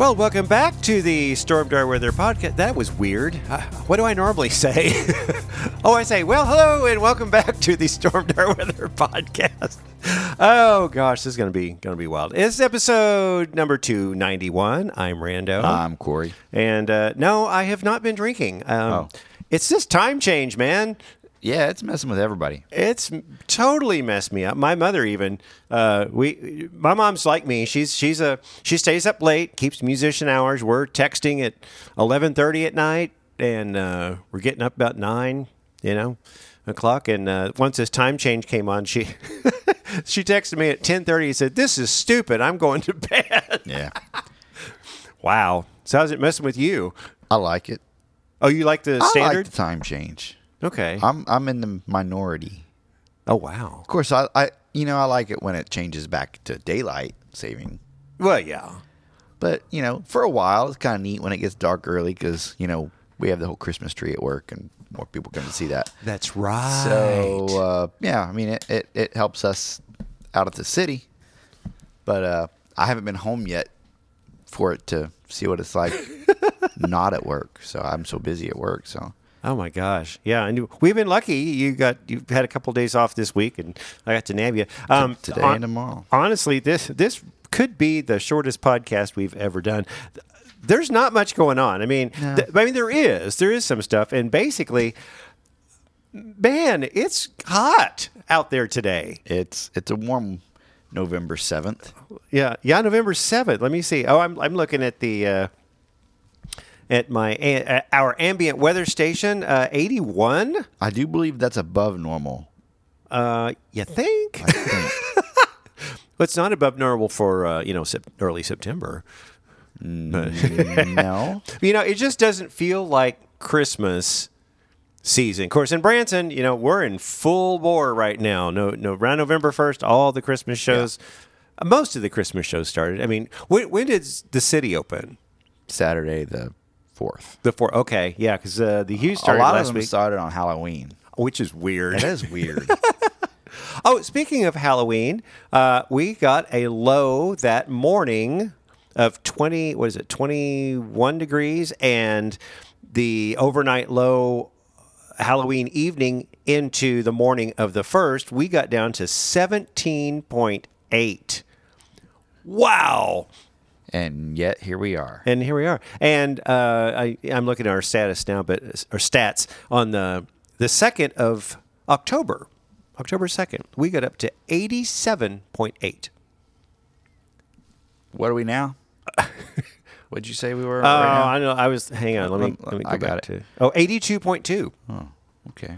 Well, welcome back to the Stormdar Weather podcast. That was weird. Uh, what do I normally say? oh, I say, well, hello, and welcome back to the Stormdar Weather podcast. Oh gosh, this is gonna be gonna be wild. It's episode number two ninety one. I'm Rando. I'm Corey. and uh, no, I have not been drinking. Um, Oh. It's this time change, man. Yeah, it's messing with everybody. It's totally messed me up. My mother even uh, we my mom's like me. She's she's a she stays up late, keeps musician hours. We're texting at eleven thirty at night, and uh, we're getting up about nine. You know, o'clock. And uh, once this time change came on, she she texted me at ten thirty and said, "This is stupid. I'm going to bed." Yeah, wow. So how's it messing with you? I like it. Oh, you like the I standard? like the time change. Okay. I'm I'm in the minority. oh wow. Of course, I, I you know I like it when it changes back to daylight saving. Well, yeah. But you know, for a while, it's kind of neat when it gets dark early because you know we have the whole Christmas tree at work and more people come to see that. That's right. So uh, yeah, I mean it, it it helps us out at the city, but uh, I haven't been home yet for it to see what it's like not at work. So I'm so busy at work. So Oh my gosh! Yeah, and we've been lucky. You got you've had a couple days off this week, and I got to nab you um, today hon- and tomorrow. Honestly, this this could be the shortest podcast we've ever done. There's not much going on. I mean, No. th- I mean there is there is some stuff, and basically, man, it's hot out there today. it's it's a warm November seventh. Yeah, yeah, November seventh. Let me see. Oh, I'm I'm looking at the. Uh, at my uh, our ambient weather station, uh, 81. I do believe that's above normal. Uh, you think? I think. Well, it's not above normal for uh, you know sep- early September. no, You know, it just doesn't feel like Christmas season. Of course, in Branson, you know, we're in full bore right now. No, no, around November first, all the Christmas shows, uh, most of the Christmas shows started. I mean, when, when did the city open? Saturday the fourth. The fourth. Okay, yeah, because uh, the Hughes A started lot of last them week, started on Halloween. which is weird. That is weird. Oh, speaking of Halloween, uh, we got a low that morning of 20, what is it, 21 degrees, and the overnight low Halloween evening into the morning of the first, we got down to 17.8. Wow. And yet here we are. And here we are. And uh, I, I'm looking at our status now, but our stats on the the second of October, October second, we got up to eighty-seven point eight. What are we now? What'd you say we were? Oh, right? I know. I was. Hang on. Let me. Let- me go I got back it. to. Oh, 82.2. Okay.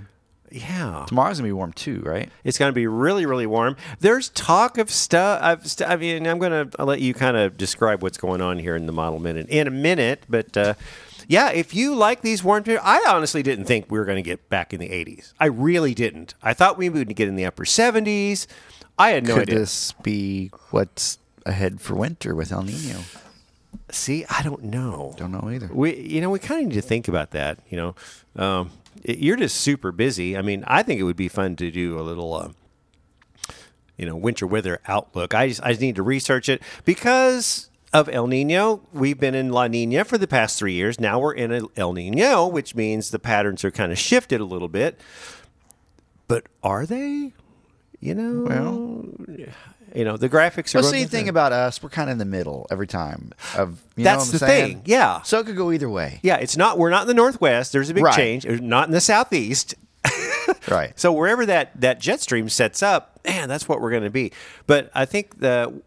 Yeah. Tomorrow's gonna be warm too, right? It's going to be really, really warm. There's talk of stuff. St- I mean, I'm going to let you kind of describe what's going on here in the model minute in a minute. But uh, yeah, if you like these warm temperatures, I honestly didn't think we were going to get back in the 80s. I really didn't. I thought we would get in the upper 70s. I had no Could idea. this be what's ahead for winter with El Nino? See, I don't know. Don't know either. We, you know, we kind of need to think about that. You know, um, you're just super busy. I mean, I think it would be fun to do a little, uh, you know, winter weather outlook. I just, I just need to research it because of El Nino. We've been in La Nina for the past three years. Now we're in El Nino, which means the patterns are kind of shifted a little bit. But are they? You know, Well- you know, the graphics are. Well, see, to- thing about us, we're kind of in the middle every time. Of you know That's what I'm the saying? thing, yeah. So it could go either way. Yeah, it's not. We're not in the Northwest. There's a big Right. change. We're not in the Southeast. Right. So wherever that that jet stream sets up, man, that's what we're going to be. But I think the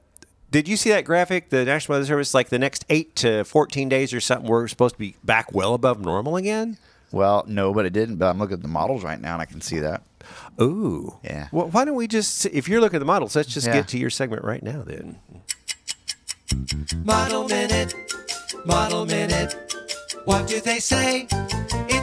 did you see that graphic? The National Weather Service, like the next eight to fourteen days or something, we're supposed to be back well above normal again. Well, no, but it didn't. But I'm looking at the models right now, and I can see that. Ooh, Yeah. Well, why don't we just, if you're looking at the models, let's just Yeah. get to your segment right now then. Model Minute, Model Minute. What do they say?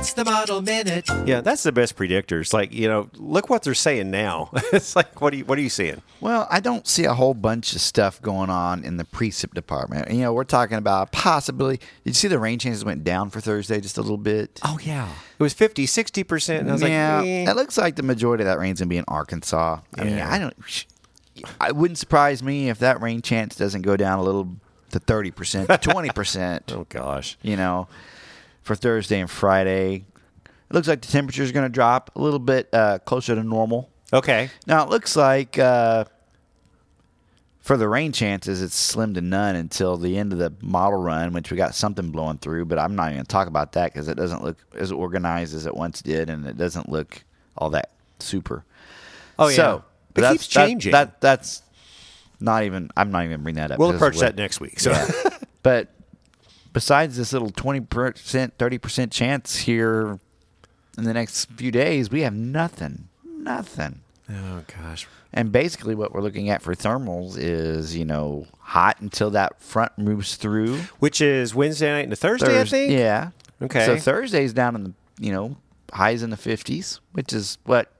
It's the Model Minute. Yeah, that's the best predictors. Like you know, look what they're saying now. it's like, what are you, what are you seeing? Well, I don't see a whole bunch of stuff going on in the precip department. You know, we're talking about possibly. Did you see the rain chances went down for Thursday just a little bit? Oh yeah, it was 50, 60 percent. And I was yeah, like, eh. it looks like the majority of that rain's gonna be in Arkansas. I mean, I don't. I wouldn't surprise me if that rain chance doesn't go down a little to thirty percent, twenty percent. oh gosh. You know, for Thursday and Friday, it looks like the temperature is going to drop a little bit uh, closer to normal. Okay. Now it looks like uh, for the rain chances, it's slim to none until the end of the model run, which we got something blowing through. But I'm not even going to talk about that because it doesn't look as organized as it once did, and it doesn't look all that super. Oh yeah. So it that's- keeps changing. That, that's not even. I'm not even bringing that up. we'll approach that next week. So yeah. but besides this little 20%, 30% chance here in the next few days, we have nothing. Nothing. oh gosh. And basically, what we're looking at for thermals is, you know, hot until that front moves through. Which is Wednesday night into Thursday, I think. Yeah. Okay. So Thursday's down in the, you know, highs in the 50s, which is what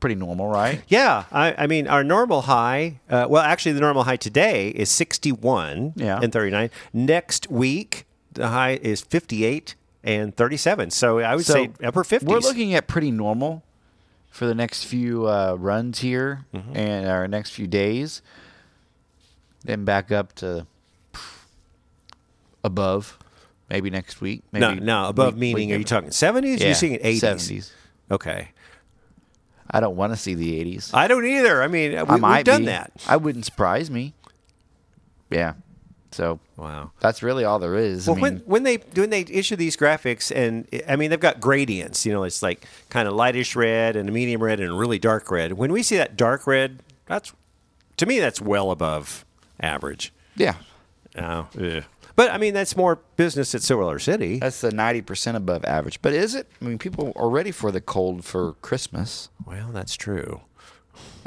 pretty normal, right? Yeah, I, I mean, our normal high, uh, well, actually, the normal high today is 61 Yeah. and 39. Next week, the high is 58 and 37. So I would So say upper 50s. We're looking at pretty normal for the next few uh, runs here Mm-hmm. and our next few days. Then back up to above, maybe next week. Maybe no, no, above week- meaning, week are you talking 70s? Yeah, You're seeing 80s? 70s. Okay. I don't want to see the 80s. I don't either. I mean, we, we've done be. that. I wouldn't surprise me. Yeah. So Wow. that's really all there is. Well, I when mean, when they when they issue these graphics, and I mean they've got gradients. You know, it's like kind of lightish red and a medium red and a really dark red. When we see that dark red, that's to me that's well above average. yeah, Oh, ugh. but I mean that's more business at Silver City. that's the 90% above average. But is it? I mean, people are ready for the cold for Christmas. well, that's true.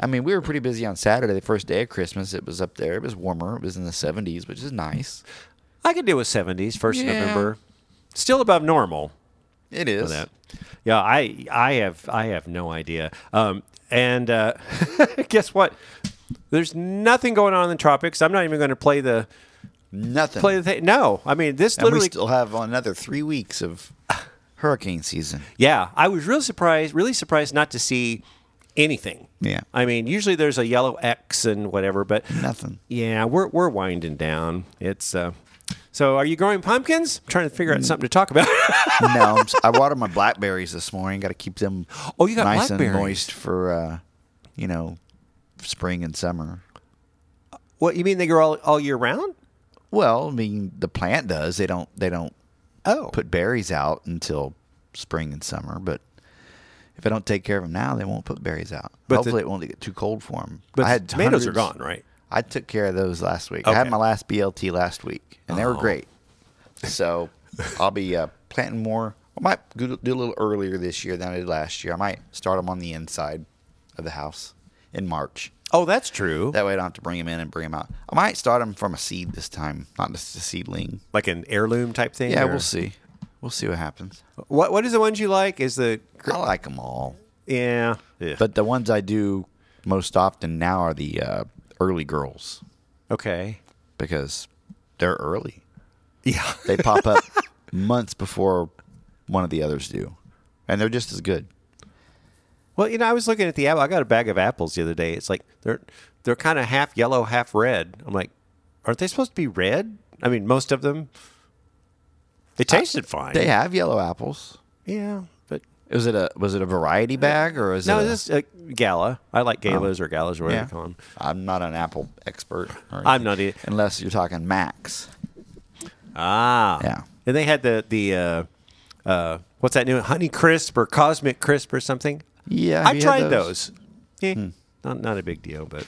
I mean, we were pretty busy on Saturday, the first day of Christmas. It was up there. It was warmer. It was in the 70s, which is nice. I could deal with seventies first of Yeah. November, still above normal. It is. Yeah, I I have I have no idea. Um, and uh, guess what? There's nothing going on in the tropics. I'm not even going to play the Nothing. play the thing. No, I mean this and we literally. still have another three weeks of hurricane season. yeah, I was really surprised. Really surprised not to see anything. Yeah. I mean, usually there's a yellow X and whatever, but Nothing. yeah, we're we're winding down. It's uh. So, are you growing pumpkins? I'm trying to figure out something to talk about. no, I'm I watered my blackberries this morning. Got to keep them Oh, you got nice and moist for, uh, you know, spring and summer. what you mean they grow all, all year round? Well, I mean, the plant does. They don't. They don't Oh, put berries out until spring and summer. But if I don't take care of them now, they won't put berries out. But the- Hopefully, it won't get too cold for them. but I had tomatoes are gone, right? I took care of those last week. I had my last BLT last week, and they were Oh. great. So I'll be uh, planting more. I might do do a little earlier this year than I did last year. I might start them on the inside of the house in March. Oh, that's true. That way, I don't have to bring them in and bring them out. I might start them from a seed this time, not just a seedling. like an heirloom type thing. Yeah, or- we'll see. We'll see what happens. What What is the ones you like? Is the I like them all, yeah, yeah. but the ones I do most often now are the uh, early girls okay, because they're early. yeah. They pop up months before one of the others do, and they're just as good. Well, you know, I was looking at the apple. I got a bag of apples the other day. It's like they're they're kind of half yellow, half red. I'm like, aren't they supposed to be red? I mean, most of them. They tasted fine. They have yellow apples. yeah, but Was it a was it a variety bag or is no, it? a- this a gala. I like galas or galas or whatever yeah. you call them. I'm not an apple expert. I'm not either. unless you're talking Macs. Ah, Yeah. And they had the the uh, uh, what's that new Honey Crisp or Cosmic Crisp or something. Yeah, I tried those? those. Hmm. Not not a big deal, but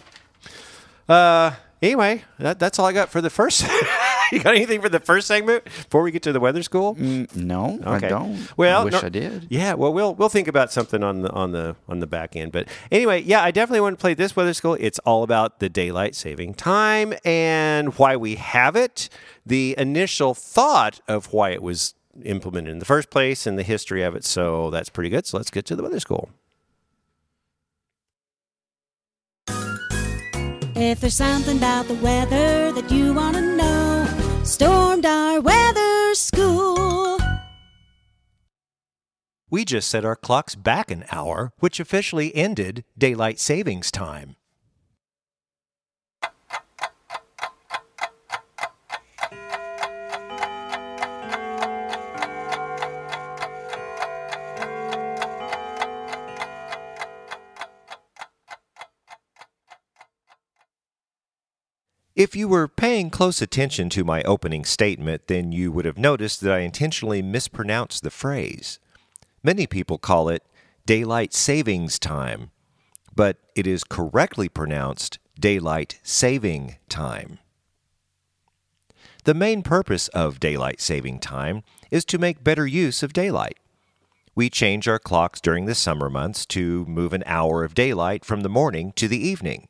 uh, Anyway, that, that's all I got for the first. you got anything for the first segment before we get to the weather school? Mm, no, I don't. Well, I wish no- I did. Yeah, well, we'll we'll think about something on the on the on the back end. But anyway, yeah, I definitely want to play this weather school. It's all about the daylight saving time and why we have it, the initial thought of why it was implemented in the first place, and the history of it. So that's pretty good. So let's get to the weather school. If there's something about the weather that you want to know, Stormdar weather school. We just set our clocks back an hour, which officially ended daylight savings time. If you were paying close attention to my opening statement, then you would have noticed that I intentionally mispronounced the phrase. Many people call it daylight savings time, but it is correctly pronounced daylight saving time. The main purpose of daylight saving time is to make better use of daylight. We change our clocks during the summer months to move an hour of daylight from the morning to the evening.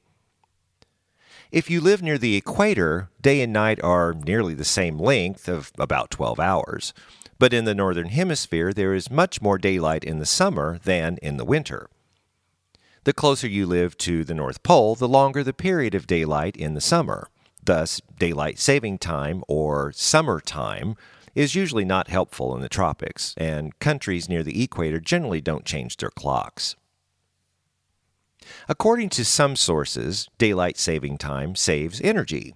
If you live near the equator, day and night are nearly the same length of about 12 hours. But in the northern hemisphere, there is much more daylight in the summer than in the winter. The closer you live to the North Pole, the longer the period of daylight in the summer. Thus, daylight saving time or summer time is usually not helpful in the tropics, and countries near the equator generally don't change their clocks. According to some sources, daylight saving time saves energy.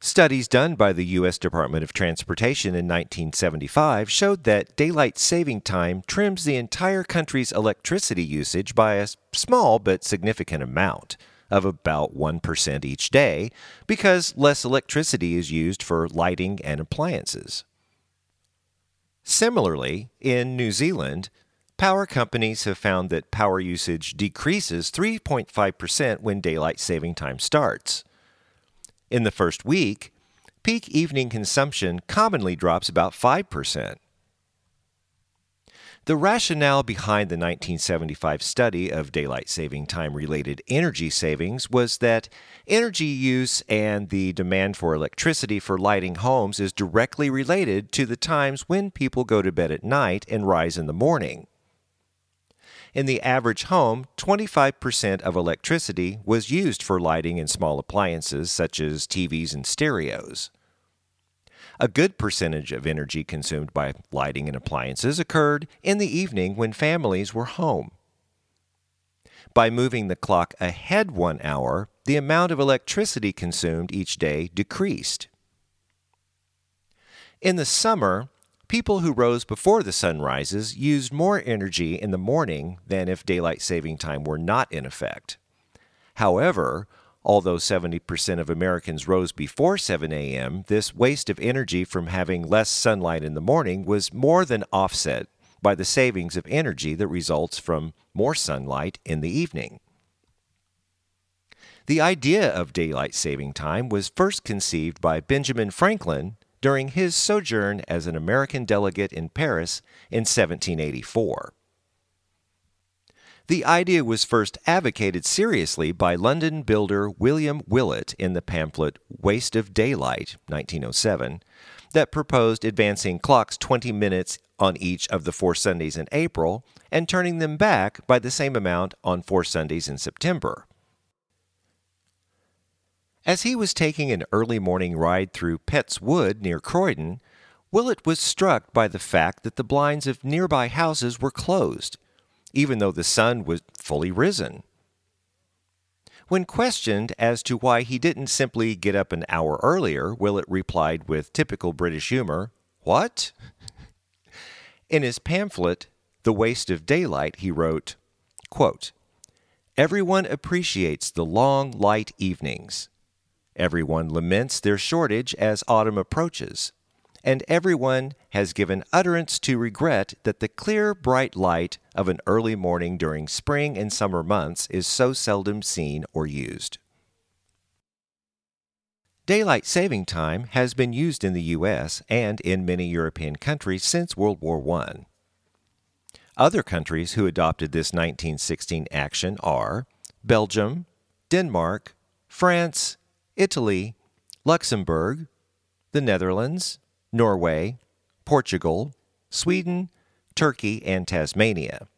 Studies done by the U.S. Department of Transportation in 1975 showed that daylight saving time trims the entire country's electricity usage by a small but significant amount of about 1% each day because less electricity is used for lighting and appliances. Similarly, in New Zealand, Power companies have found that power usage decreases 3.5% when daylight saving time starts. In the first week, peak evening consumption commonly drops about 5%. The rationale behind the 1975 study of daylight saving time related energy savings was that energy use and the demand for electricity for lighting homes is directly related to the times when people go to bed at night and rise in the morning. In the average home, 25% of electricity was used for lighting and small appliances such as TVs and stereos. A good percentage of energy consumed by lighting and appliances occurred in the evening when families were home. By moving the clock ahead one hour, the amount of electricity consumed each day decreased. In the summer, people who rose before the sun rises used more energy in the morning than if daylight saving time were not in effect. However, although 70% of Americans rose before 7 a.m., this waste of energy from having less sunlight in the morning was more than offset by the savings of energy that results from more sunlight in the evening. The idea of daylight saving time was first conceived by Benjamin Franklin during his sojourn as an American delegate in Paris in 1784. The idea was first advocated seriously by London builder William Willett in the pamphlet Waste of Daylight, 1907, that proposed advancing clocks 20 minutes on each of the four Sundays in April and turning them back by the same amount on four Sundays in September. As he was taking an early morning ride through Pett's Wood near Croydon, Willett was struck by the fact that the blinds of nearby houses were closed, even though the sun was fully risen. When questioned as to why he didn't simply get up an hour earlier, Willett replied with typical British humor, What? In his pamphlet, The Waste of Daylight, he wrote, quote, Everyone appreciates the long, light evenings. Everyone laments their shortage as autumn approaches, and everyone has given utterance to regret that the clear, bright light of an early morning during spring and summer months is so seldom seen or used. Daylight saving time has been used in the U.S. and in many European countries since World War I. Other countries who adopted this 1916 action are Belgium, Denmark, France, Italy, Luxembourg, the Netherlands, Norway, Portugal, Sweden, Turkey, and Tasmania.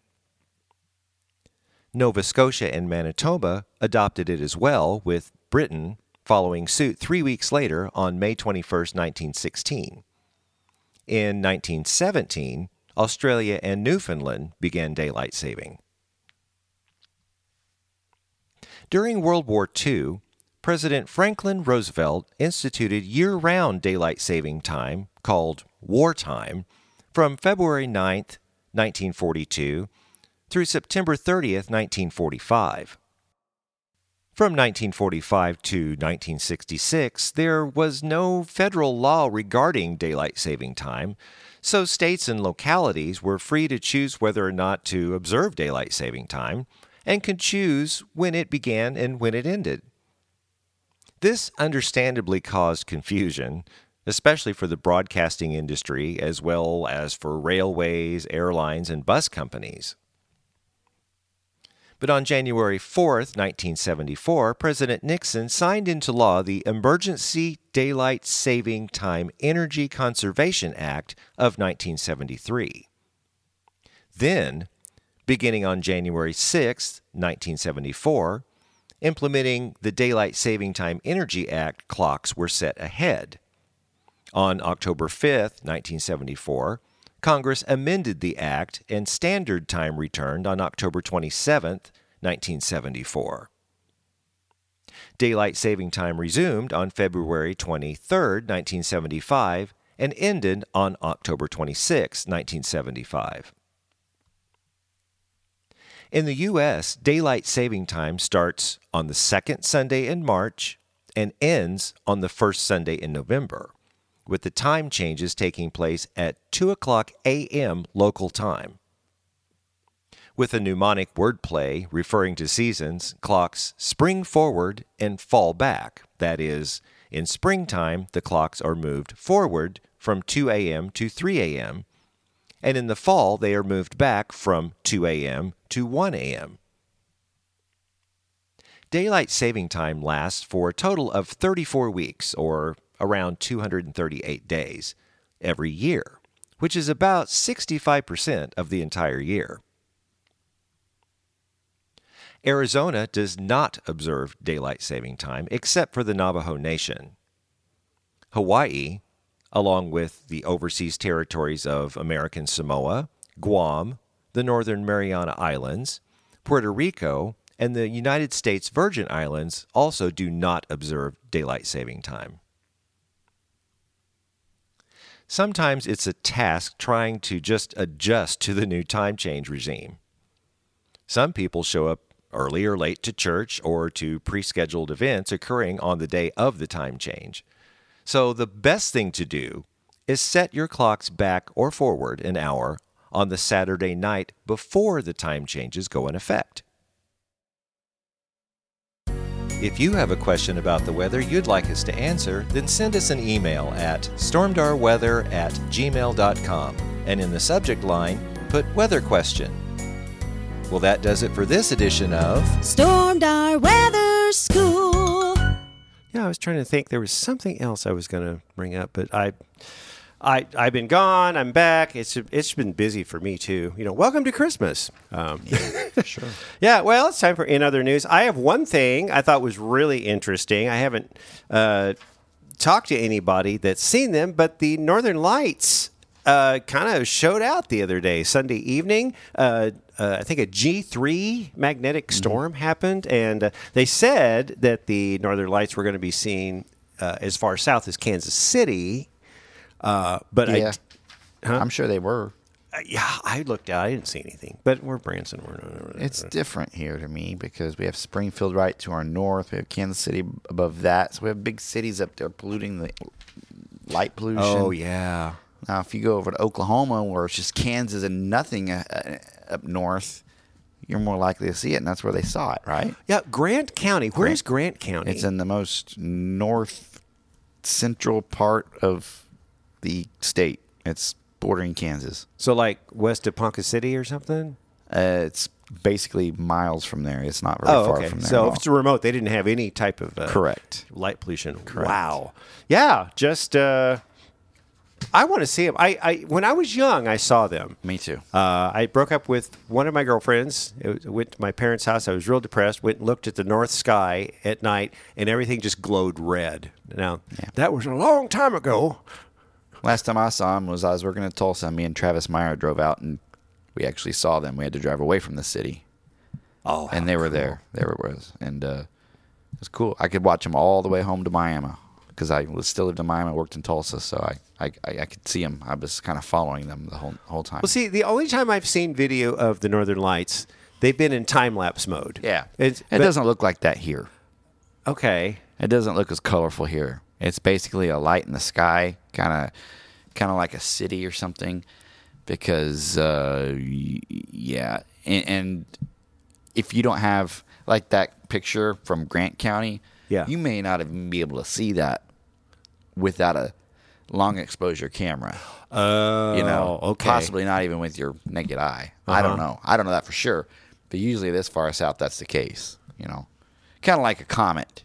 Nova Scotia and Manitoba adopted it as well, with Britain following suit three weeks later on May 21, 1916. In 1917, Australia and Newfoundland began daylight saving. During World War II, President Franklin Roosevelt instituted year round daylight saving time, called wartime, from February 9, 1942 through September 30, 1945. From 1945 to 1966, there was no federal law regarding daylight saving time, so states and localities were free to choose whether or not to observe daylight saving time and could choose when it began and when it ended. This understandably caused confusion, especially for the broadcasting industry as well as for railways, airlines, and bus companies. But on January 4, 1974, President Nixon signed into law the Emergency Daylight Saving Time Energy Conservation Act of 1973. Then, beginning on January 6, 1974, implementing the Daylight Saving Time Energy Act clocks were set ahead. On October 5, 1974, Congress amended the Act and standard time returned on October 27, 1974. Daylight saving time resumed on February 23, 1975, and ended on October 26, 1975. In the U.S., daylight saving time starts on the second Sunday in March and ends on the first Sunday in November with the time changes taking place at 2 o'clock a.m. local time. With a mnemonic wordplay referring to seasons, clocks spring forward and fall back. That is, in springtime, the clocks are moved forward from 2 a.m. to 3 a.m., and in the fall, they are moved back from 2 a.m. to 1 a.m. Daylight saving time lasts for a total of 34 weeks, or around 238 days every year, which is about 65% of the entire year. Arizona does not observe daylight saving time except for the Navajo Nation. Hawaii, along with the overseas territories of American Samoa, Guam, the Northern Mariana Islands, Puerto Rico, and the United States Virgin Islands also do not observe daylight saving time. Sometimes it's a task trying to just adjust to the new time change regime. Some people show up early or late to church or to pre scheduled events occurring on the day of the time change. So, the best thing to do is set your clocks back or forward an hour on the Saturday night before the time changes go in effect. If you have a question about the weather you'd like us to answer, then send us an email at stormdarweather at gmail.com and in the subject line, put weather question. Well, that does it for this edition of Stormdar Weather School. Yeah, I was trying to think. There was something else I was going to bring up, but I, I, I've been gone. I'm back. It's it's been busy for me too. You know, welcome to Christmas. Um, Sure. yeah, well, it's time for in other news. I have one thing I thought was really interesting. I haven't uh, talked to anybody that's seen them, but the Northern Lights uh, kind of showed out the other day, Sunday evening. Uh, uh, I think a G3 magnetic storm happened, and uh, they said that the Northern Lights were going to be seen uh, as far south as Kansas City. Uh, but Yeah. I, Huh? I'm sure they were. uh, yeah, I looked out. I didn't see anything. But we're Branson. We're It's different here to me because we have Springfield right to our north. We have Kansas City above that. So we have big cities up there polluting the light pollution. Oh yeah. Now, if you go over to Oklahoma, where it's just Kansas and nothing uh, uh, up north, you're more likely to see it, and that's where they saw it, right? Yeah, Grant County. Where is Grant County? It's in the most north central part of the state. It's bordering Kansas. So like west of Ponca City or something? Uh, it's basically miles from there. It's not very Oh, far okay. from there. So if it's remote, they didn't have any type of uh, correct. light pollution. Correct. Wow. Yeah, just uh, I want to see them. I, I when I was young, I saw them. Me too. Uh, I broke up with one of my girlfriends. It was, went to my parents' house. I was real depressed. Went and looked at the north sky at night, and everything just glowed red. Now that was a long time ago. Last time I saw him was I was working at Tulsa. Me and Travis Meyer drove out, and we actually saw them. We had to drive away from the city, Oh, and they were there. There it was, and uh, it was cool. I could watch them all the way home to Miami because I was still lived in Miami. I worked in Tulsa, so I, I, I I could see them. I was kind of following them the whole whole time. Well, see, the only time I've seen video of the Northern Lights, they've been in time lapse mode. yeah, It's, it but- doesn't look like that here. Okay. It doesn't look as colorful here. It's basically a light in the sky, kind of, kind of like a city or something. Because, uh, yeah, and, and if you don't have like that picture from Grant County, Yeah. you may not even be able to see that without a long exposure camera. Oh, You know, okay. possibly not even with your naked eye. I don't Uh-huh. know. I don't know that for sure. But usually, this far south, that's the case. You know, kind of like a comet.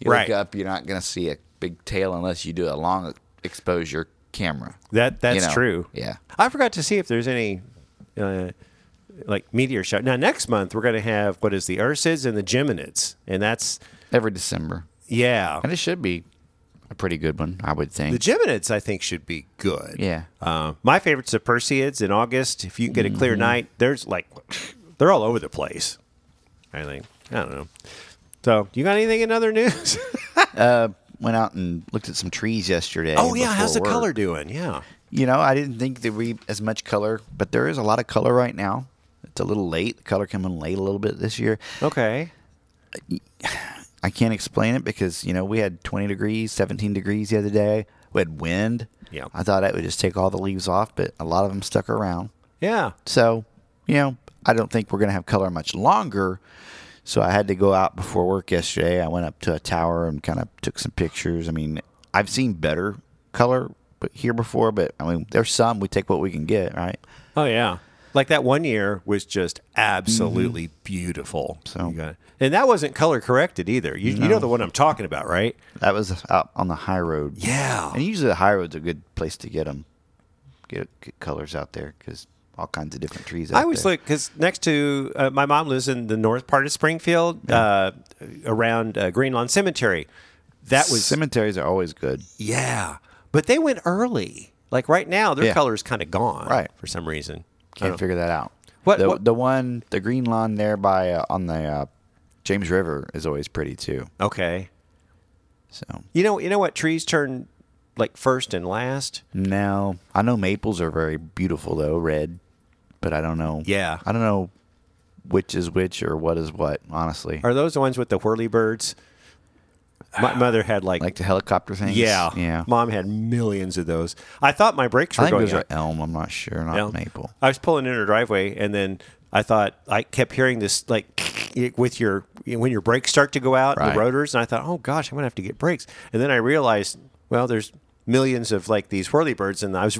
You Right. look up, you're not going to see a big tail unless you do a long exposure camera. That that's you know? true. Yeah. I forgot to see if there's any uh, like meteor shower. Now next month we're going to have what is the Ursids and the Geminids, and that's Every December, yeah. and it should be a pretty good one, I would think. The Geminids I think should be good. Yeah. Uh, my favorite's the Perseids in August. If you get a Mm-hmm. clear night, there's like they're all over the place. I think I don't know. So you got anything in other news? uh, went out and looked at some trees yesterday. oh yeah, how's the before work. color doing? Yeah. You know, I didn't think there'd be as much color, but there is a lot of color right now. It's a little late. The color coming late a little bit this year. Okay. I can't explain it because you know we had 20 degrees, 17 degrees the other day. We had wind. Yeah. I thought it would just take all the leaves off, but a lot of them stuck around. Yeah. So, you know, I don't think we're going to have color much longer. So I had to go out before work yesterday. I went up to a tower and kind of took some pictures. I mean, I've seen better color here before, but I mean, there's some we take what we can get, right? Oh yeah. Like that one year was just absolutely beautiful. Mm-hmm. So- You got- and that wasn't color corrected either. You, you know the one I'm talking about, right? That was out on the high road. Yeah. And usually the high road's a good place to get them, get, get colors out there because all kinds of different trees. Out I always there. look because next to uh, my mom lives in the north part of Springfield, uh, around uh, Green Lawn Cemetery. That was cemeteries are always good. yeah, but they went early. Like right now, their Yeah. color is kind of gone, Right. For some reason, Can't don't- figure that out. What- the, what- the one the green lawn there by uh, on the uh, James River is always pretty too. Okay, So you know, you know what trees turn like first and last. now I know maples are very beautiful though, red, but I don't know. Yeah. I don't know which is which or what is what. Honestly, Are those the ones with the whirly birds? My mother had like, like the helicopter things. yeah, yeah. Mom had millions of those. I thought my brakes were I think going those out. are elm. I'm not sure. Not Elm. maple. I was pulling in her driveway, and then I thought I kept hearing this like with your when your brakes start to go out, Right. the rotors, and I thought, oh gosh, I'm gonna have to get brakes. And then I realized, well, there's millions of like these whirly birds, and I was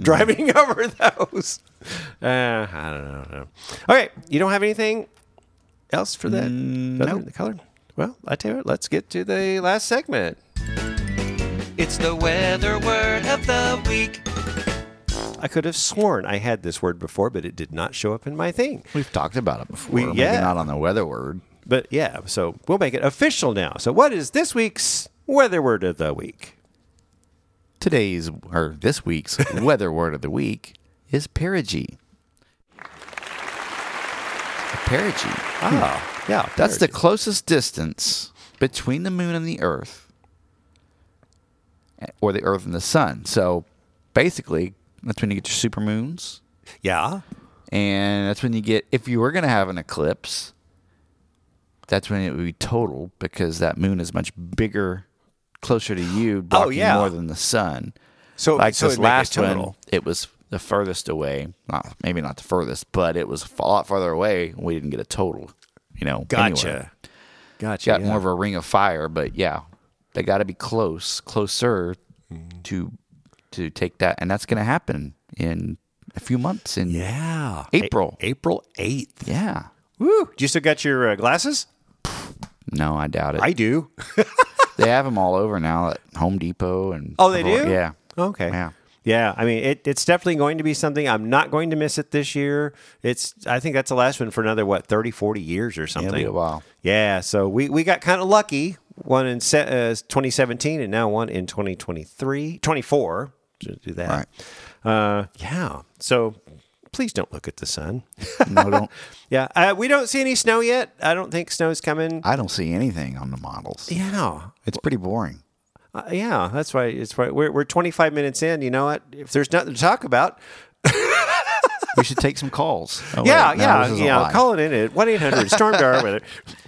driving over those. Uh, I don't know. no. Okay, you don't have anything else for that? other no. than The color. Well, I tell you what, let's get to the last segment. It's the weather word of the week. I could have sworn I had this word before, but it did not show up in my thing. We've talked about it before. We- Maybe not on the weather word. But yeah, so we'll make it official now. So, what is this week's weather word of the week? Today's or this week's weather word of the week is perigee. Perigee. Ah, yeah, That's the closest distance between the moon and the earth, eh, or the earth and the sun. So basically, that's when you get your supermoons, yeah. and that's when you get if you were going to have an eclipse. That's when it would be total because that moon is much bigger, closer to you, oh, blocking Oh, yeah. more than the sun. So, like so this it'd make it last one, total. it was the furthest away. Not maybe not the furthest, but it was a lot farther away. and We didn't get a total. You know, Gotcha. anywhere. Gotcha. Got yeah. more of a ring of fire, but yeah. they got to be close, closer Mm-hmm. to to take that, and that's going to happen in a few months. In Yeah. April. A- April 8th. yeah. Woo. Do you still got your uh, glasses? No, I doubt it. I do. they have them all over now at Home Depot and. Oh, they do? Yeah. Okay. Yeah. Yeah, I mean, it, it's definitely going to be something. I'm not going to miss it this year. It's, I think that's the last one for another, what, 30, 40 years or something. be a while. Yeah, so we, we got kind of lucky. One in se- uh, 2017 and now one in 2023, 24 to do that. Uh, yeah, so please don't look at the sun. No, don't. yeah, uh, we don't see any snow yet. I don't think snow's coming. I don't see anything on the models. yeah, It's pretty boring. Uh, yeah, that's why it's why we're we're 25 minutes in. You know what? If there's nothing to talk about, We should take some calls. Oh, wait, yeah, no, yeah, yeah. it in at 1 800 Storm Dar Weather.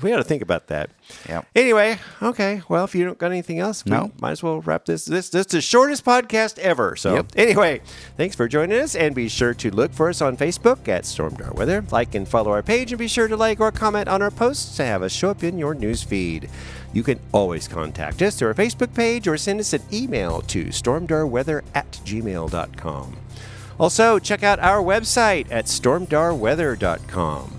We ought to think about that. Yep. Anyway, okay. Well, if you don't got anything else, we No. might as well wrap this. This this is the shortest podcast ever. So Yep. anyway, thanks for joining us, and be sure to look for us on Facebook at Stormdar Weather. Like and follow our page, and be sure to like or comment on our posts to have us show up in your news feed. You can always contact us through our Facebook page or send us an email to stormdarweather at gmail.com. Also, check out our website at stormdarweather.com.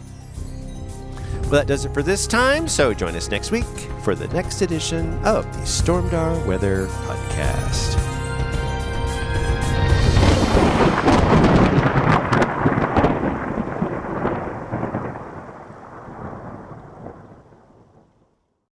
Well, that does it for this time, so join us next week for the next edition of the Stormdar Weather Podcast.